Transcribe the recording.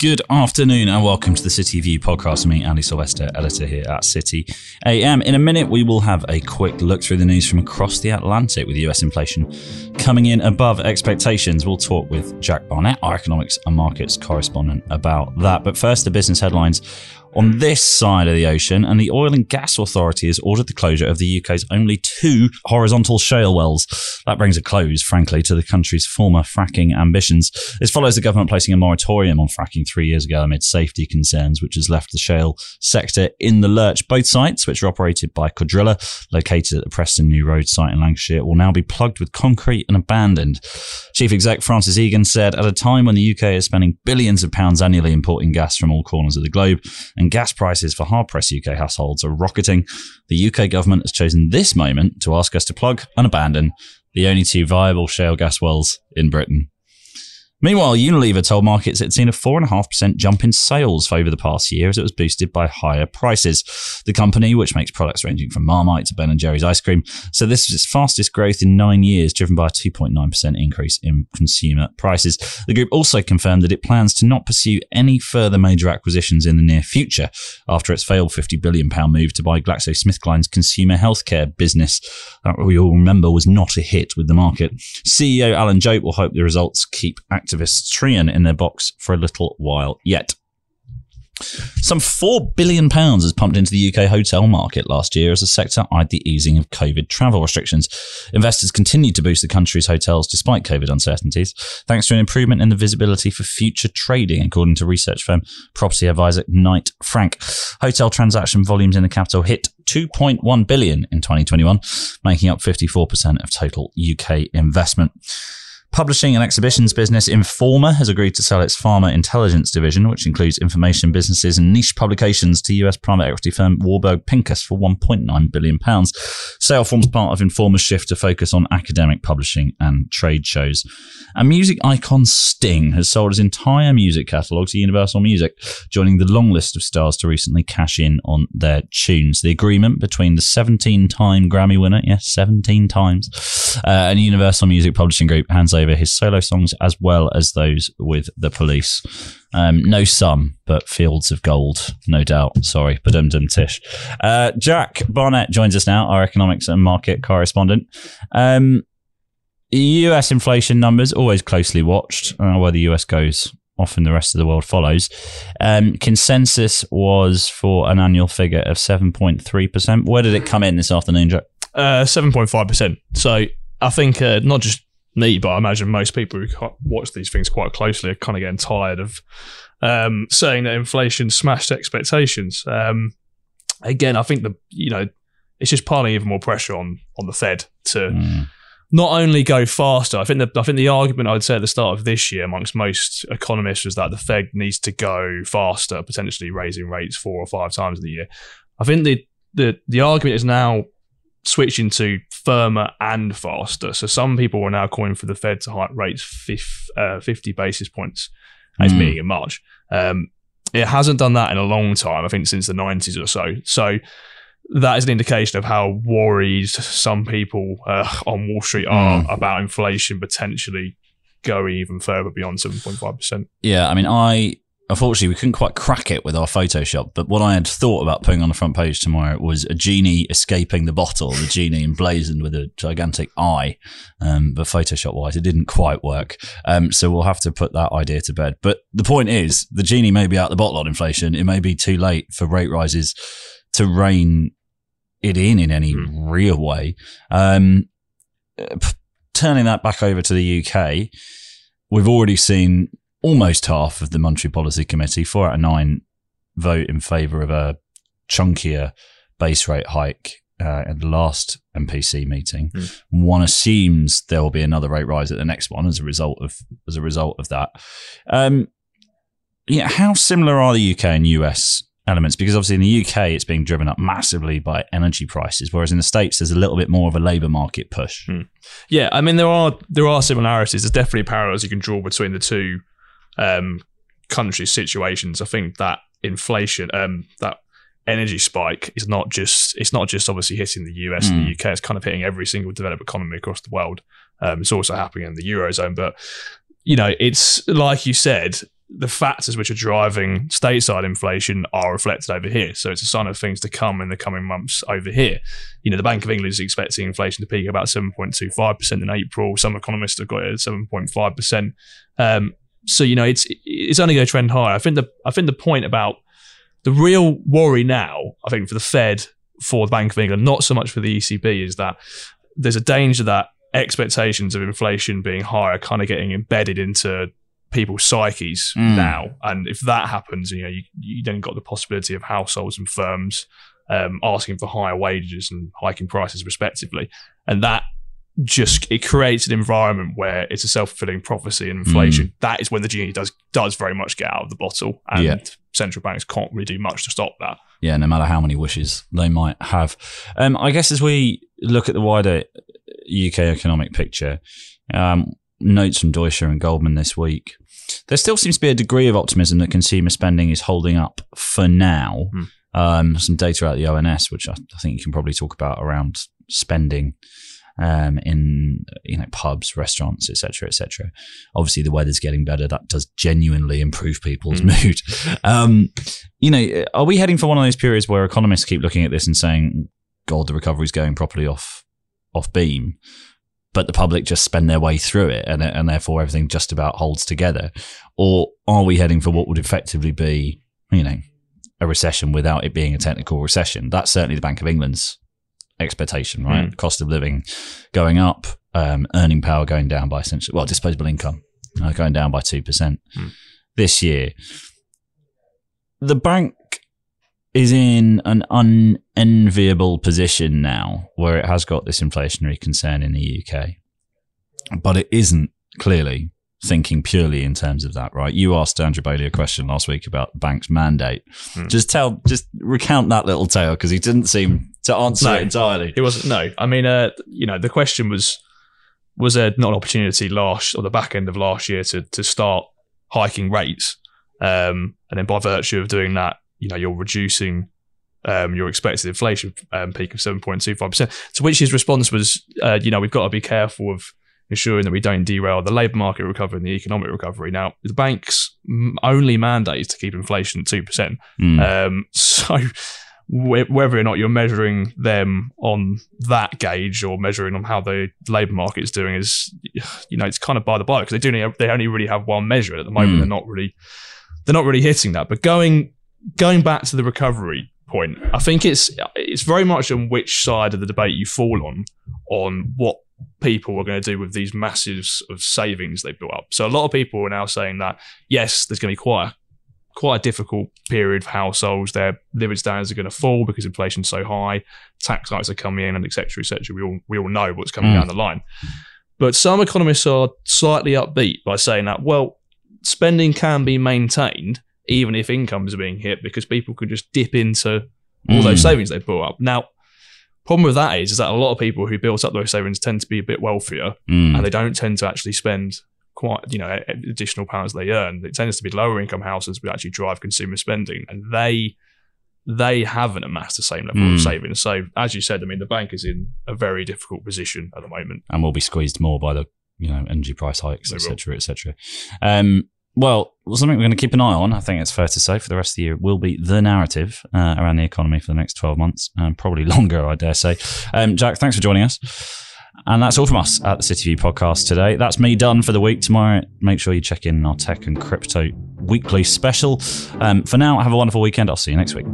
Good afternoon and welcome to the City View podcast me, Andy Silvester, editor here at City AM. In a minute, we will have a quick look through the news from across the Atlantic with US inflation coming in above expectations. We'll talk with Jack Barnett, our economics and markets correspondent, about that. But first, the business headlines on this side of the ocean, and the Oil and Gas Authority has ordered the closure of the UK's only two horizontal shale wells. That brings a close, frankly, to the country's former fracking ambitions. This follows the government placing a moratorium on fracking three years ago amid safety concerns, which has left the shale sector in the lurch. Both sites, which are operated by Cuadrilla, located at the Preston New Road site in Lancashire, will now be plugged with concrete and abandoned. Chief Exec Francis Egan said, at a time when the UK is spending billions of pounds annually importing gas from all corners of the globe, and gas prices for hard pressed UK households are rocketing, the UK government has chosen this moment to ask us to plug and abandon the only two viable shale gas wells in Britain. Meanwhile, Unilever told markets it's seen a 4.5% jump in sales over the past year as it was boosted by higher prices. The company, which makes products ranging from Marmite to Ben & Jerry's ice cream, said this was its fastest growth in nine years, driven by a 2.9% increase in consumer prices. The group also confirmed that it plans to not pursue any further major acquisitions in the near future after its failed £50 billion move to buy GlaxoSmithKline's consumer healthcare business. That we all remember was not a hit with the market. CEO Alan Jope will hope the results keep active activists Trian in their box for a little while yet. Some £4 billion is pumped into the UK hotel market last year as the sector eyed the easing of COVID travel restrictions. Investors continued to boost the country's hotels despite COVID uncertainties, thanks to an improvement in the visibility for future trading, according to research firm property advisor Knight Frank. Hotel transaction volumes in the capital hit 2.1 billion in 2021, making up 54% of total UK investment. Publishing and exhibitions business Informa has agreed to sell its pharma intelligence division, which includes information businesses and niche publications, to US private equity firm Warburg Pincus for £1.9 billion. Sale forms part of Informa's shift to focus on academic publishing and trade shows. And music icon Sting has sold his entire music catalogue to Universal Music, joining the long list of stars to recently cash in on their tunes. The agreement between the 17 time Grammy winner, yes, 17 times, uh, and Universal Music Publishing Group hands over his solo songs as well as those with the police. Um, no sum, but fields of gold, no doubt. Sorry, but um dum tish. Uh, Jack Barnett joins us now, our economics and market correspondent. Um, US inflation numbers always closely watched. Uh, where the US goes, often the rest of the world follows. Um, consensus was for an annual figure of seven point three percent. Where did it come in this afternoon, Jack? Uh, seven point five percent. So I think uh, not just me, but I imagine most people who watch these things quite closely are kind of getting tired of um, saying that inflation smashed expectations. Um, again, I think the you know it's just piling even more pressure on on the Fed to mm. not only go faster. I think the I think the argument I would say at the start of this year amongst most economists was that the Fed needs to go faster, potentially raising rates four or five times in the year. I think the the the argument is now switching to firmer and faster. So some people are now calling for the Fed to hike rates 50, uh, 50 basis points as mm. meeting in March. Um, it hasn't done that in a long time, I think since the 90s or so. So that is an indication of how worried some people uh, on Wall Street are mm. about inflation potentially going even further beyond 7.5%. Yeah, I mean, I Unfortunately, we couldn't quite crack it with our Photoshop, but what I had thought about putting on the front page tomorrow was a genie escaping the bottle, the genie emblazoned with a gigantic eye. Um, but Photoshop wise, it didn't quite work. Um, so we'll have to put that idea to bed. But the point is, the genie may be out the bottle on inflation. It may be too late for rate rises to rein it in in any mm. real way. Um, turning that back over to the UK, we've already seen almost half of the Monetary Policy Committee, four out of nine, vote in favour of a chunkier base rate hike uh, at the last MPC meeting. Mm. One assumes there will be another rate rise at the next one as a result of as a result of that. Um, yeah, how similar are the UK and US elements? Because obviously in the UK it's being driven up massively by energy prices, whereas in the states there's a little bit more of a labour market push. Mm. Yeah, I mean there are there are similarities. There's definitely parallels you can draw between the two um, country situations, I think that inflation, um, that energy spike is not just it's not just obviously hitting the US mm. and the hmm. UK. It's kind of hitting every single developed economy across the world. Um, it's also happening in the eurozone, but you know, it's like you said, the factors which are driving stateside inflation are reflected over here. So it's a sign of things to come in the coming months over here. You know, the Bank of England is expecting inflation to peak about 7.25% in April. Some economists have got it at 7.5%. Um, so, you know, it's it's only going to trend higher. I think the I think the point about the real worry now, I think, for the Fed, for the Bank of England, not so much for the ECB, is that there's a danger that expectations of inflation being higher kind of getting embedded into people's psyches mm. now. And if that happens, you know, you, you then got the possibility of households and firms um, asking for higher wages and hiking prices respectively. And that just it creates an environment where it's a self-fulfilling prophecy and inflation. Mm. That is when the genie does does very much get out of the bottle. And yeah. central banks can't really do much to stop that. Yeah, no matter how many wishes they might have. Um, I guess as we look at the wider UK economic picture, um, notes from Deutsche and Goldman this week there still seems to be a degree of optimism that consumer spending is holding up for now. Mm. Um, some data out the ONS, which I, I, think you can probably talk about around spending um, in you know pubs, restaurants, etc., etc. Obviously, the weather's getting better. That does genuinely improve people's mm. mood. Um, you know, are we heading for one of those periods where economists keep looking at this and saying, "God, the recovery's going properly off off beam"? but the public just spend their way through it and, and therefore everything just about holds together? Or are we heading for what would effectively be, you know, a recession without it being a technical recession? That's certainly the Bank of England's expectation, right? Mm. Cost of living going up, um, earning power going down by essentially, well, disposable income uh, going down by 2% mm. this year. The bank is in an unenviable position now where it has got this inflationary concern in the UK. But it isn't clearly thinking purely in terms of that, right? You asked Andrew Bailey a question last week about the bank's mandate. Hmm. Just tell, just recount that little tale because he didn't seem to answer no, it entirely. It wasn't. No, I mean, uh, you know, the question was was there not an opportunity last or the back end of last year to to start hiking rates, um, and then by virtue of doing that, you know you're reducing um, your expected inflation um, peak of 7.25%. To which his response was, uh, you know, we've got to be careful of ensuring that we don't derail the labour market recovery and the economic recovery. Now, the bank's only mandate is to keep inflation at 2%. Mm. Um, so whether or not you're measuring them on that gauge or measuring on how the labour market is doing is, you know, it's kind of by the by because they do they only really have one measure at the moment. Mm. They're not really they're not really hitting that. But going going back to the recovery point, I think it's it's very much on which side of the debate you fall on on what people are going to do with these masses of savings they've built up. So a lot of people are now saying that yes, there's going to be quite a, quite a difficult period for households. Their living standards are going to fall because inflation's so high, tax hikes are coming in, and etc. etc. We all we all know what's coming mm. down the line. But some economists are slightly upbeat by saying that well, spending can be maintained even if incomes are being hit, because people could just dip into all mm. those savings they've built up. Now, problem with that is, is that a lot of people who built up those savings tend to be a bit wealthier, mm. and they don't tend to actually spend quite you know additional pounds they earn. It tends to be lower income houses who actually drive consumer spending, and they they haven't amassed the same level mm. of savings. So, as you said, I mean, the bank is in a very difficult position at the moment, and will be squeezed more by the you know energy price hikes, etc., etc. Um, well, something we're going to keep an eye on, I think it's fair to say, for the rest of the year will be the narrative uh, around the economy for the next 12 months, and probably longer, I dare say. Um, Jack, thanks for joining us. And that's all from us at the City View podcast today. That's me done for the week. Tomorrow, make sure you check in our tech and crypto weekly special. Um, for now, have a wonderful weekend. I'll see you next week.